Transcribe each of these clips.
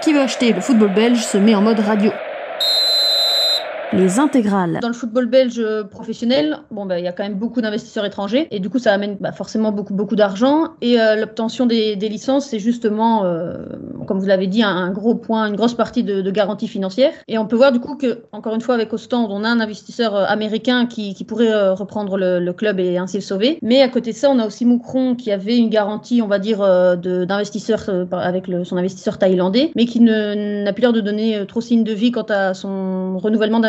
Qui veut acheter le football belge se met en mode radio les intégrales. Dans le football belge professionnel, bon, bah, il y a quand même beaucoup d'investisseurs étrangers et du coup, ça amène bah, forcément beaucoup, beaucoup d'argent. Et euh, l'obtention des, licences, c'est justement, euh, comme vous l'avez dit, un, gros point, une grosse partie de, de, garantie financière. Et on peut voir du coup que, encore une fois, avec Ostend, on a un investisseur euh, américain qui, pourrait reprendre le, club et ainsi le sauver. Mais à côté de ça, on a aussi Moucron qui avait une garantie, on va dire, d'investisseur avec son investisseur thaïlandais, mais qui n'a plus l'air de donner trop signe de vie quant à son renouvellement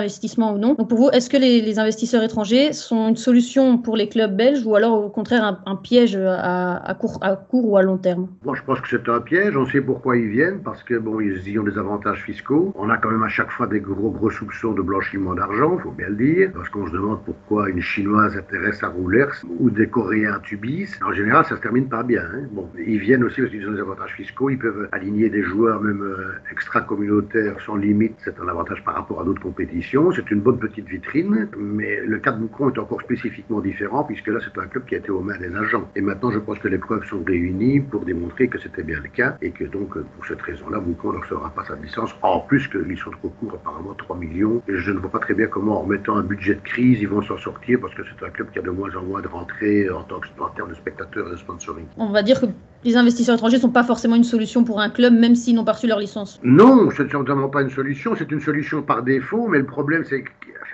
ou non. Donc pour vous, est-ce que les, investisseurs étrangers sont une solution pour les clubs belges ou alors au contraire un, piège à, court, ou à long terme? Moi, je pense que c'est un piège. On sait pourquoi ils viennent parce que bon, ils y ont des avantages fiscaux. On a quand même à chaque fois des gros gros soupçons de blanchiment d'argent, faut bien le dire, parce qu'on se demande pourquoi une chinoise intéresse à Roulers ou des Coréens à Tubis. En général, ça se termine pas bien. Hein. Bon, ils viennent aussi parce qu'ils ont des avantages fiscaux. Ils peuvent aligner des joueurs même euh, extra-communautaires sans limite. C'est un avantage par rapport à d'autres compétitions c'est une bonne petite vitrine, mais le cas de Moucron est encore spécifiquement différent, puisque là, c'est un club qui a été aux mains des agents. Et maintenant, je pense que les preuves sont réunies pour démontrer que c'était bien le cas, et que donc, pour cette raison-là, Moucron ne recevra pas sa licence, en plus que sont trop courts, apparemment 3 millions, et je ne vois pas très bien comment, en mettant un budget de crise, ils vont s'en sortir, parce que c'est un club qui a de moins en moins de rentrées en, tant que, en termes de spectateurs et de sponsoring. On va dire que les investisseurs étrangers ne sont pas forcément une solution pour un club, même s'ils n'ont pas reçu leur licence. Non, ce n'est certainement pas une solution, c'est une solution par défaut, mais le problème, c'est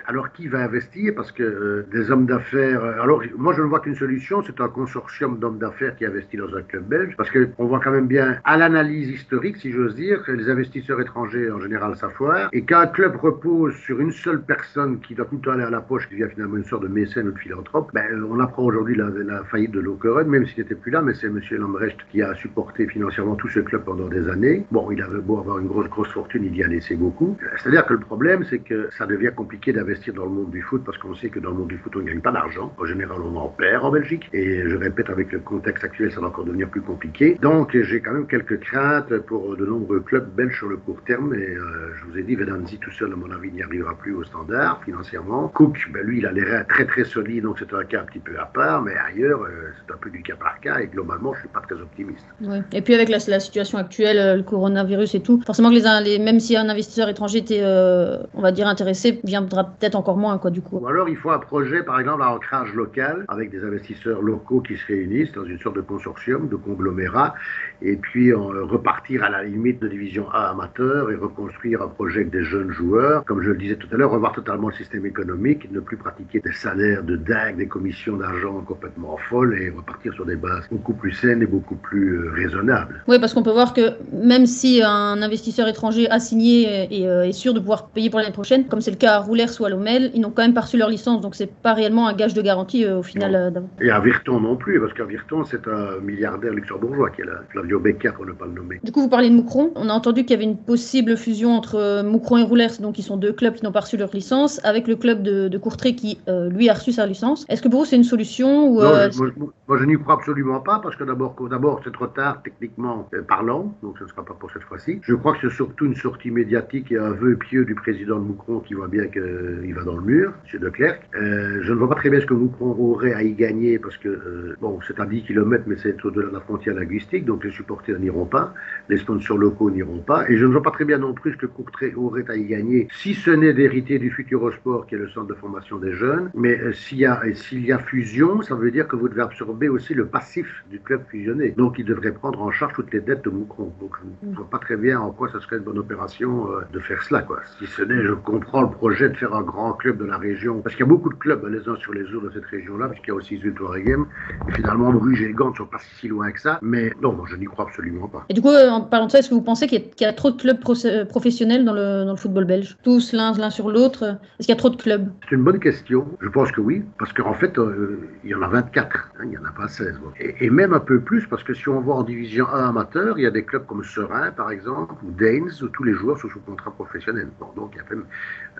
alors qui va investir? Parce que euh, des hommes d'affaires. Euh, alors moi je ne vois qu'une solution, c'est un consortium d'hommes d'affaires qui investit dans un club belge, parce qu'on voit quand même bien à l'analyse historique, si j'ose dire, les investisseurs étrangers en général s'affoirent, et qu'un club repose sur une seule personne qui doit tout aller à la poche, qui devient finalement une sorte de mécène ou de philanthrope. Ben, euh, on apprend aujourd'hui la, la, faillite de Lokeren, même s'il n'était plus là, mais c'est M. Lambrecht qui a supporté financièrement tout ce club pendant des années. Bon, il avait beau avoir une grosse grosse fortune, il y a laissé beaucoup. C'est-à-dire que le problème, c'est que ça devient compliqué d'investir dans le monde du foot parce qu'on sait que dans le monde du foot, on ne gagne pas d'argent. En général, on en perd en Belgique. Et je répète, avec le contexte actuel, ça va encore devenir plus compliqué. Donc, j'ai quand même quelques craintes pour de nombreux clubs belges sur le court terme. Et euh, je vous ai dit, Vedanzi tout seul, à mon avis, n'y arrivera plus au standard financièrement. Cook, ben, lui, il a reins très très solides, donc c'est un cas un petit peu à part. Mais ailleurs, euh, c'est un peu du cas par cas. Et globalement, je ne suis pas très optimiste. Et puis, avec la, la, situation actuelle, euh, le coronavirus et tout, forcément que les, les même si un investisseur étranger était, euh, on va dire, intéressé, viendra peut-être encore moins, quoi, du coup. Ou alors, il faut un projet, par exemple, à ancrage local, avec des investisseurs locaux qui se réunissent dans une sorte de consortium, de conglomérat, et puis euh, repartir à la limite de division A amateur et reconstruire un projet avec des jeunes joueurs. Comme je le disais tout à l'heure, revoir totalement le système économique, ne plus pratiquer des salaires de dingue, des commissions d'argent complètement folles et repartir sur des bases beaucoup plus saines et beaucoup plus euh, raisonnables. Oui, parce qu'on peut voir que même si un investisseur étranger assigné et euh, est sûr de pouvoir payer pour l'année prochaine, comme c'est le cas à Roulers ou à Lomel, ils n'ont quand même pas reçu leur licence, donc c'est pas réellement un gage de garantie euh, au final. Et à Virton non plus, parce qu'à Virton, c'est un milliardaire luxembourgeois qui est là, Flavio Becker, pour ne pas le nommer. Du coup, vous parlez de Moucron. On a entendu qu'il y avait une possible fusion entre Moucron et Roulers, donc ils sont deux clubs qui n'ont pas reçu leur licence, avec le club de, de Courtrai qui, euh, lui, a reçu sa licence. Est-ce que pour vous, c'est une solution ou, non, moi, moi, je n'y crois absolument pas, parce que d'abord, d'abord c'est trop tard, techniquement parlant, donc ce ne sera pas pour cette fois-ci. Je crois que c'est surtout une sortie médiatique et un vœu pieux du président de Moucron qui voit bien qu'il va dans le mur, M. Leclerc. Euh, je ne vois pas très bien ce que Moucron aurait à y gagner, parce que, euh, bon, c'est à 10 km, mais c'est au-delà de la frontière linguistique, donc les supporters n'iront pas, les sponsors locaux n'iront pas, et je ne vois pas très bien non plus ce que Courtrai aurait à y gagner, si ce n'est d'hériter du Futurosport, qui est le centre de formation des jeunes, mais euh, s'il y, y a fusion, ça veut dire que vous devez absorber aussi le passif du club fusionné. Donc il devrait prendre en charge toutes les dettes de Moucron. Donc je ne vois pas très bien en quoi ce serait une bonne opération euh, de faire cela. Quoi. Si ce n'est, je comprends le projet de faire un grand club de la région, parce qu'il y a beaucoup de clubs les uns sur les autres de cette région-là, puisqu'il y a aussi Zultoregem, et finalement Bruges et Gand ne sont pas si loin que ça, mais non, moi, je n'y crois absolument pas. Et du coup, euh, en parlant de ça, est-ce que vous pensez qu'il y, y, a trop de clubs professionnels dans le, dans le football belge? Tous l'un sur l'autre Est-ce qu'il y a trop de clubs? C'est une bonne question. Je pense que oui, parce qu'en fait, euh, il y en a 24, hein, il n'y en a pas 16. Et, et, même un peu plus, parce que si on voit en division 1 amateur, il y a des clubs comme Serein, par exemple, ou Danes, où tous les joueurs sont sous contrat professionnel. Bon, donc il y a même,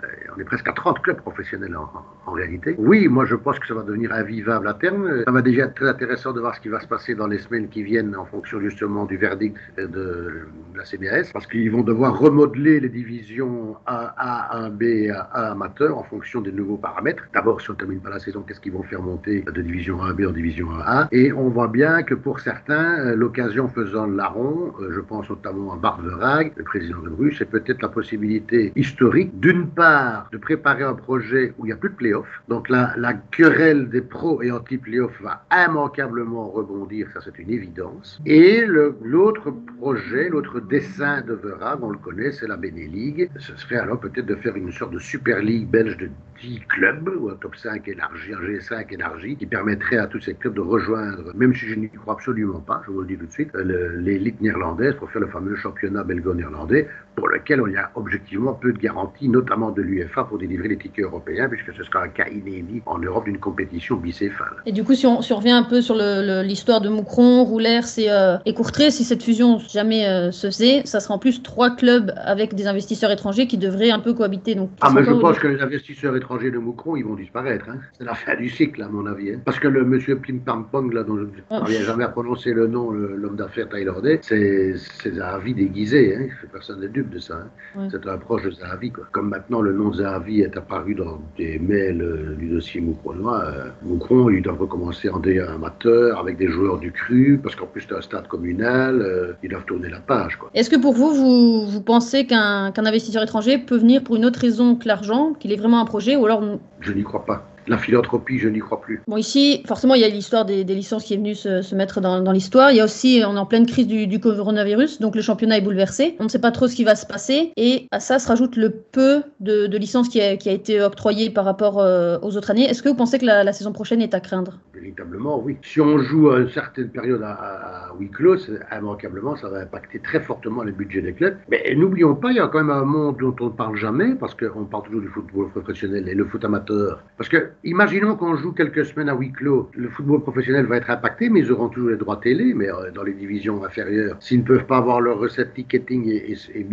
euh, on est presque à 30 clubs professionnels en, réalité. Oui, moi je pense que ça va devenir invivable à terme. Ça va déjà être très intéressant de voir ce qui va se passer dans les semaines qui viennent en fonction justement du verdict de la CBS, parce qu'ils vont devoir remodeler les divisions A, A1B et A1 amateur en fonction des nouveaux paramètres. D'abord, si on ne termine pas la saison, qu'est-ce qu'ils vont faire monter de division 1B en division 1A Et on voit bien que pour certains, certains, l'occasion faisant le larron, je pense notamment à Bart Verhaeg, le président de Bruges, c'est peut-être la possibilité historique, d'une part, de préparer un projet où il n'y a plus de playoff. Donc la, la querelle des pros et anti-playoff va immanquablement rebondir, ça c'est une évidence. Et l'autre projet, l'autre dessin de Verhaeg, on le connaît, c'est la League. Ce serait alors peut-être de faire une sorte de Super League belge de 10 clubs, ou un top 5 élargi, un G5 élargi, qui permettrait à tous ces clubs de rejoindre, même si je n'y crois absolument pas, je vous le dis tout de suite, l'élite néerlandaise pour faire le fameux championnat belgo-néerlandais, pour lequel il y a objectivement peu de garanties, notamment de l'UFA, pour délivrer les tickets européens, puisque ce sera un cas inédit en Europe d'une compétition bicéphale. Et du coup, si on, revient un peu sur l'histoire de Moucron, Roulers et, euh, et Courtrai, si cette fusion jamais euh, se faisait, ça sera en plus trois clubs avec des investisseurs étrangers qui devraient un peu cohabiter. Donc, ah, mais je pense que les investisseurs étrangers de Moucron, ils vont disparaître. Hein. C'est la fin du cycle, à mon avis. Hein. Parce que le monsieur Pim Pam Pong, là, dont je ne parviens jamais à prononcer le nom, l'homme d'affaires thaïlandais, c'est Zahavi déguisé. Hein. Personne n'est dupe de ça. Hein. C'est un proche de Zahavi. Quoi. Comme maintenant le nom Zahavi est apparu dans des mails euh, du dossier Moucronois, euh, Moucron, il doit recommencer en D1 amateur avec des joueurs du cru, parce qu'en plus c'est un stade communal, euh, ils doivent tourner la page. Est-ce que pour vous, vous, vous pensez qu'un investisseur étranger peut venir pour une autre raison que l'argent, qu'il est vraiment un projet, ou alors... Je n'y crois pas. La philanthropie, je n'y crois plus. Bon, ici, forcément, il y a l'histoire des, licences qui est venue se, mettre dans, l'histoire. Il y a aussi, on est en pleine crise du, coronavirus, donc le championnat est bouleversé. On ne sait pas trop ce qui va se passer. Et à ça se rajoute le peu de, licences qui a, été octroyé par rapport euh, aux autres années. Est-ce que vous pensez que la, saison prochaine est à craindre? Véritablement, oui. Si on joue à une certaine période à, huis clos, immanquablement, ça va impacter très fortement les budgets des clubs. Mais n'oublions pas, il y a quand même un monde dont on ne parle jamais, parce qu'on parle toujours du football professionnel et le foot amateur. Parce que Imaginons qu'on joue quelques semaines à huis clos, le football professionnel va être impacté, mais ils auront toujours les droits télé, mais euh, dans les divisions inférieures, s'ils ne peuvent pas avoir leur recette ticketing et, et,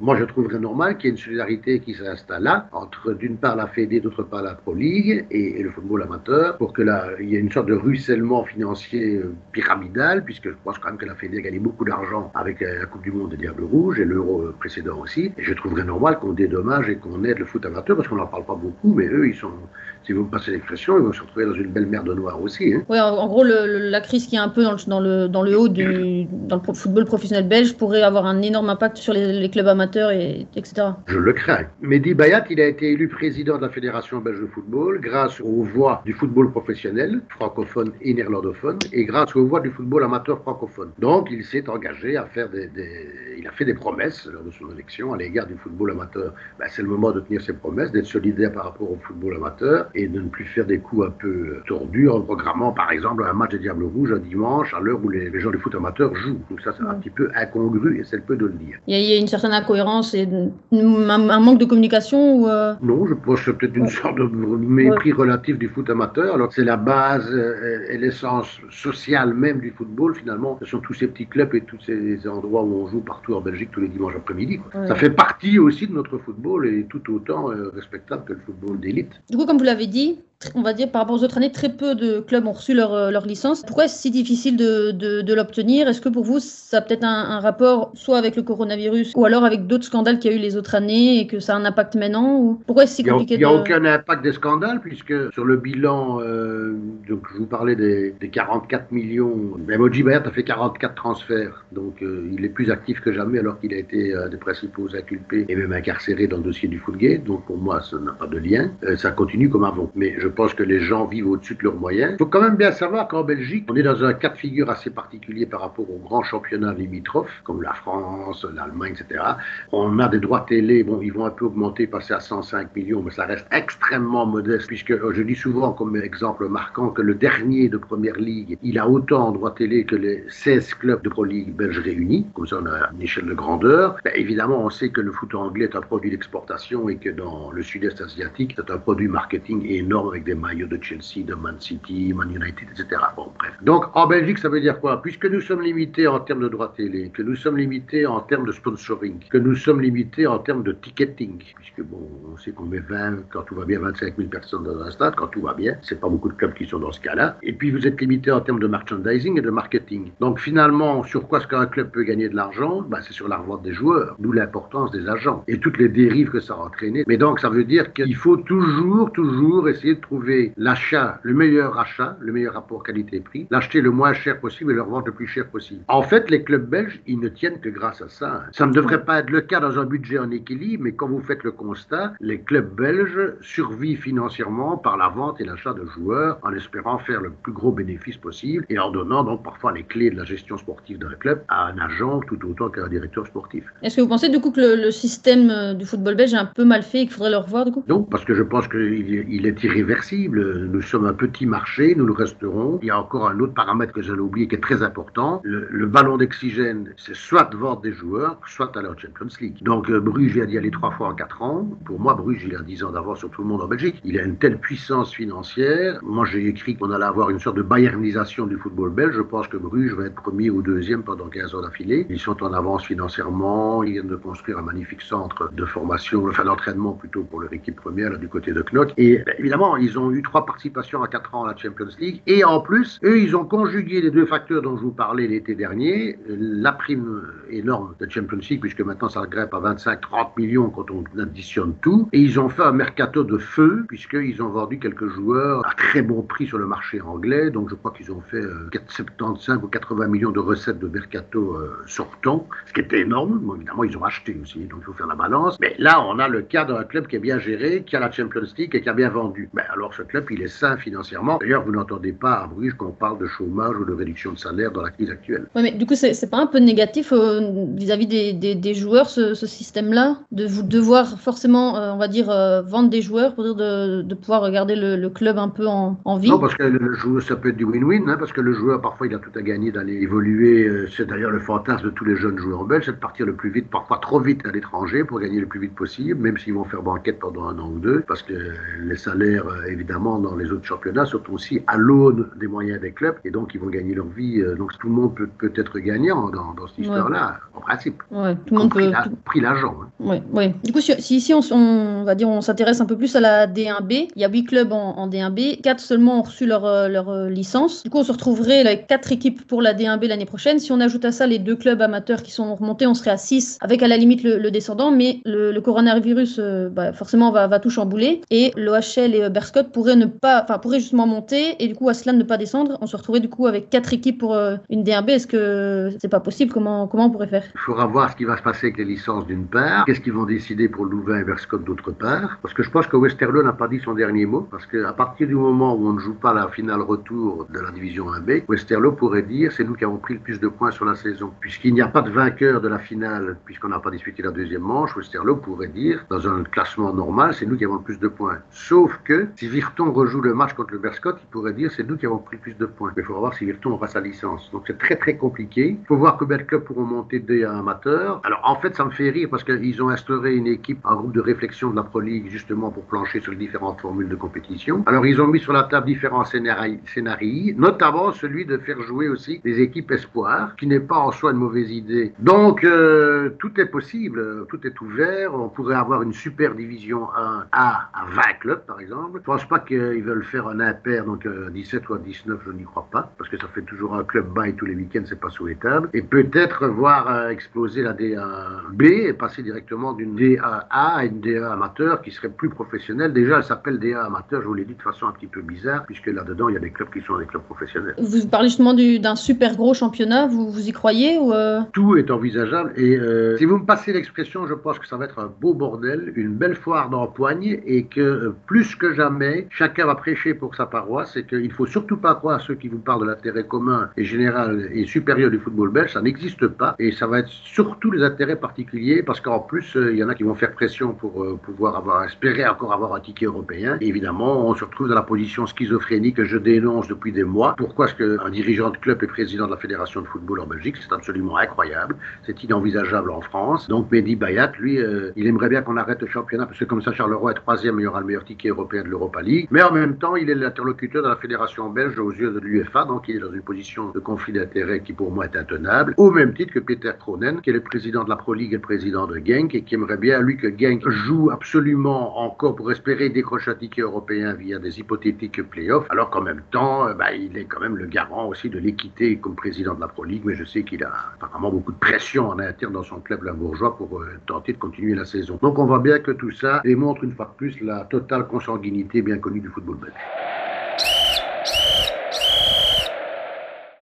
moi je trouverais normal qu'il y ait une solidarité qui s'installe là, entre d'une part la Fédé, d'autre part la Pro League et, le football amateur, pour que là, il y ait une sorte de ruissellement financier euh, pyramidal, puisque je pense quand même que la Fédé a gagné beaucoup d'argent avec euh, la Coupe du Monde des Diables Rouges et l'Euro précédent aussi, et je trouverais normal qu'on dédommage et qu'on aide le foot amateur, parce qu'on n'en parle pas beaucoup, mais eux, ils sont, si vous me passez l'expression, ils vont se retrouver dans une belle mer de noir aussi. Hein. Oui, en, gros, la crise qui est un peu dans le, dans le, dans le haut du dans le football professionnel belge pourrait avoir un énorme impact sur les, clubs amateurs, et, etc. Je le crains. Mehdi Bayat, il a été élu président de la Fédération belge de football grâce aux voix du football professionnel, francophone et néerlandophone, et grâce aux voix du football amateur francophone. Donc, il s'est engagé à faire des, Il a fait des promesses lors de son élection à l'égard du football amateur. Ben, c'est le moment de tenir ses promesses, d'être solidaire par rapport au football amateur et de ne plus faire des coups un peu tordus en programmant par exemple un match des Diables Rouges un dimanche à l'heure où les, gens du foot amateur jouent. Donc ça, c'est un petit peu incongru et c'est le peu de le dire. Il y, a, une certaine incohérence et un, manque de communication ou euh, Non, je pense que c'est peut-être une sorte de mépris relatif du foot amateur. Alors c'est la base euh, et l'essence sociale même du football finalement. Ce sont tous ces petits clubs et tous ces endroits où on joue partout en Belgique tous les dimanches après-midi. Ça fait partie aussi de notre football et tout autant euh, respectable que le football d'élite. Du coup, comme vous l'avez dit, on va dire, par rapport aux autres années, très peu de clubs ont reçu leur, euh, leur licence. Pourquoi est-ce si difficile de, de, l'obtenir? Est-ce que pour vous, ça a peut-être un, rapport soit avec le coronavirus ou alors avec d'autres scandales qu'il y a eu les autres années et que ça a un impact maintenant ou... Pourquoi est-ce si compliqué Il n'y a, aucun impact des scandales puisque sur le bilan, euh, donc je vous parlais des, 44 millions, Emoji Bayat a fait 44 transferts, donc euh, il est plus actif que jamais alors qu'il a été un des principaux inculpés et même incarcéré dans le dossier du Footgate. Donc pour moi, ça n'a pas de lien. ça continue comme avant. Mais je pense que les gens vivent au-dessus de leurs moyens. Il faut quand même bien savoir qu'en Belgique, on est dans un cas de figure assez particulier par rapport aux grands championnats limitrophes, comme la France, l'Allemagne, etc. On a des droits télé, bon, ils vont un peu augmenter, passer à 105 millions, mais ça reste extrêmement modeste, puisque euh, je dis souvent comme exemple marquant que le dernier de Première Ligue, il a autant de droits télé que les 16 clubs de Pro League belges réunis, comme ça on a une échelle de grandeur. Ben, évidemment, on sait que le foot anglais est un produit d'exportation et que dans le sud-est asiatique, c'est un produit marketing énorme avec des maillots de Chelsea, de Man City, Man United, etc. Bon, bref. Donc, en Belgique, ça veut dire quoi? Puisque nous sommes limités en termes de droits télé, que nous sommes limités en termes de sponsoring, que nous sommes limités en termes de ticketing, puisque bon, on sait qu'on met 20, quand tout va bien, 25 000 personnes dans un stade, quand tout va bien, c'est pas beaucoup de clubs qui sont dans ce cas-là. Et puis, vous êtes limité en termes de merchandising et de marketing. Donc, finalement, sur quoi est-ce qu'un club peut gagner de l'argent? Ben, C'est sur la revente des joueurs, d'où l'importance des agents et toutes les dérives que ça a entraîné. Mais donc, ça veut dire qu'il faut toujours, toujours essayer de trouver l'achat, le meilleur achat, le meilleur rapport qualité-prix, l'acheter le moins cher possible et le revendre le plus cher possible. En fait, les clubs belges, ils ne tiennent que grâce à ça. Ça ne devrait pas être le cas dans un budget en équilibre, mais quand vous faites le constat, les clubs belges survivent financièrement par la vente et l'achat de joueurs en espérant faire le plus gros bénéfice possible et en donnant donc parfois les clés de la gestion sportive d'un club à un agent tout autant qu'à un directeur sportif. Est-ce que vous pensez du coup que le, système euh, du football belge est un peu mal fait et qu'il faudrait le revoir du coup? Non, parce que je pense qu'il il est irréversible. Nous sommes un petit marché, nous le resterons. Il y a encore un autre paramètre que j'allais oublier qui est très important. Le, ballon d'oxygène, c'est soit vendre des joueurs, soit aller en Champions League. Donc euh, Bruges vient d'y aller trois fois en quatre ans. Pour moi, Bruges, il a dix ans d'avance sur tout le monde en Belgique. Il a une telle puissance financière. Moi, j'ai écrit qu'on allait avoir une sorte de bayernisation du football belge. Je pense que Bruges va être premier ou deuxième pendant 15 ans d'affilée. Ils sont en avance financièrement. Ils viennent de construire un magnifique centre de formation, enfin d'entraînement plutôt pour leur équipe première là, du côté de Knock. Et ben, évidemment, ils ont eu trois participations à quatre ans à la Champions League. Et en plus, eux, ils ont conjugué les deux facteurs dont je vous parlais l'été dernier. La prime énorme de Champions League, puisque maintenant ça grimpe à 25-30 millions quand on additionne tout. Et ils ont fait un mercato de feu, puisqu'ils ont vendu quelques joueurs à très bon prix sur le marché anglais. Donc je crois qu'ils ont fait 75 euh, ou 80 millions de recettes de mercato euh, sortant, ce qui était énorme. Bon, évidemment, ils ont acheté aussi, donc il faut faire la balance. Mais là, on a le cas d'un club qui est bien géré, qui a la Champions League et qui a bien vendu. Ben, alors ce club, il est sain financièrement. D'ailleurs, vous n'entendez pas à Bruges qu'on parle de chômage ou de réduction de salaire dans la crise actuelle. Oui, mais du coup, c'est pas un peu négatif euh, vis-à-vis des, des, joueurs, ce, système-là, de vous devoir forcément, on va dire, vendre des joueurs pour dire de, de pouvoir regarder le, club un peu en, en vie? Non, parce que le joueur, ça peut être du win-win, hein, parce que le joueur, parfois, il a tout à gagner d'aller évoluer. Euh, c'est d'ailleurs le fantasme de tous les jeunes joueurs belges, c'est de partir le plus vite, parfois trop vite à l'étranger pour gagner le plus vite possible, même s'ils vont faire banquette pendant un an ou deux, parce que les salaires, euh, évidemment, dans les autres championnats sont aussi à l'aune des moyens des clubs, et donc ils vont gagner leur vie. Euh, donc tout le monde peut, peut être gagnant dans, dans cette histoire-là, en principe. Ouais, tout le monde peut. Pris l'argent. Hein. Ouais. Du coup, si, ici on, on, va dire, on s'intéresse un peu plus à la D1B, il y a 8 clubs en, en D1B, 4 seulement ont reçu leur, leur licence. Du coup, on se retrouverait avec 4 équipes pour la D1B l'année prochaine. Si on ajoute à ça les deux clubs amateurs qui sont remontés, on serait à 6 avec à la limite le, descendant, mais le, coronavirus euh, bah, forcément va, va, tout chambouler et l'OHL et euh, Berscott pourraient ne pas, enfin pourraient justement monter et du coup Aslan ne pas descendre. On se retrouverait du coup avec quatre équipes pour euh, une D1B. Est-ce que c'est pas possible? Comment, comment on pourrait faire? Il faudra voir ce qui va se passer avec les licences d'une part, qu'est-ce qu'ils vont décider pour Louvain et Berscott d'autre part, parce que je pense que Westerlo n'a pas dit son dernier mot, parce qu'à partir du moment où on ne joue pas la finale retour de la division 1B, Westerlo pourrait dire c'est nous qui avons pris le plus de points sur la saison. Puisqu'il n'y a pas de vainqueur de la finale, puisqu'on n'a pas disputé la deuxième manche, Westerlo pourrait dire, dans un classement normal, c'est nous qui avons le plus de points. Sauf que si Virton rejoue le match contre le Berscott, il pourrait dire c'est nous qui avons pris plus de points. Mais il faudra voir si Virton aura sa licence. Donc c'est très très compliqué. Il faut voir combien de clubs pourront monter de à amateur. Alors en fait, ça me fait rire parce qu'ils ont instauré une équipe, un groupe de réflexion de la Pro League justement pour plancher sur les différentes formules de compétition. Alors ils ont mis sur la table différents scénarios, notamment celui de faire jouer aussi des équipes espoirs, qui n'est pas en soi une mauvaise idée. Donc, euh, tout est possible, tout est ouvert. On pourrait avoir une super division 1A à 20 clubs, par exemple. Pense pas qu'ils veulent faire un impair, donc 17 euh, ou 19, je n'y crois pas, parce que ça fait toujours un club bail tous les week-ends, c'est pas souhaitable. Et peut-être voir euh, exploser la D1B et passer directement d'une D1A à une D1 amateur qui serait plus professionnelle. Déjà, elle s'appelle D1 amateur, je vous l'ai dit de façon un petit peu bizarre, puisque là-dedans, il y a des clubs qui sont des clubs professionnels. Vous parlez justement d'un super gros championnat, vous, vous y croyez ou euh? Tout est envisageable et euh, si vous me passez l'expression, je pense que ça va être un beau bordel, une belle foire d'empoigne et que euh, plus que jamais, chacun va prêcher pour sa paroisse et qu'il ne faut surtout pas croire à ceux qui vous parlent de l'intérêt commun et général et supérieur du football belge, ça n'existe pas et ça va être surtout les intérêts particuliers parce qu'en plus, il y en a qui vont faire pression pour pouvoir avoir, espérer encore avoir un ticket européen. Évidemment, on se retrouve dans la position schizophrénique que je dénonce depuis des mois. Pourquoi est-ce qu'un dirigeant de club est président de la Fédération de football en Belgique? C'est absolument incroyable. C'est inenvisageable en France. Donc Mehdi Bayat, lui, euh, il aimerait bien qu'on arrête le championnat parce que comme ça, Charleroi est troisième, il y aura le meilleur ticket européen de l'Europa League. Mais en même temps, il est l'interlocuteur de la Fédération belge aux yeux de l'UEFA, donc il est dans une position de conflit d'intérêts qui pour moi est intenable, au même titre que Peter Kronen, qui est le président de la Pro League et le président de Genk, et qui aimerait bien, lui, que Genk joue absolument encore pour espérer décrocher un ticket européen via des hypothétiques playoffs, alors qu'en même temps, euh, bah, il est quand même le garant aussi de l'équité comme président de la Pro League, mais je sais qu'il a apparemment beaucoup de pression en interne dans son club bourgeois pour euh, tenter de continuer la saison. Donc on voit bien que tout ça démontre une fois de plus la totale consanguinité bien connues du football belge.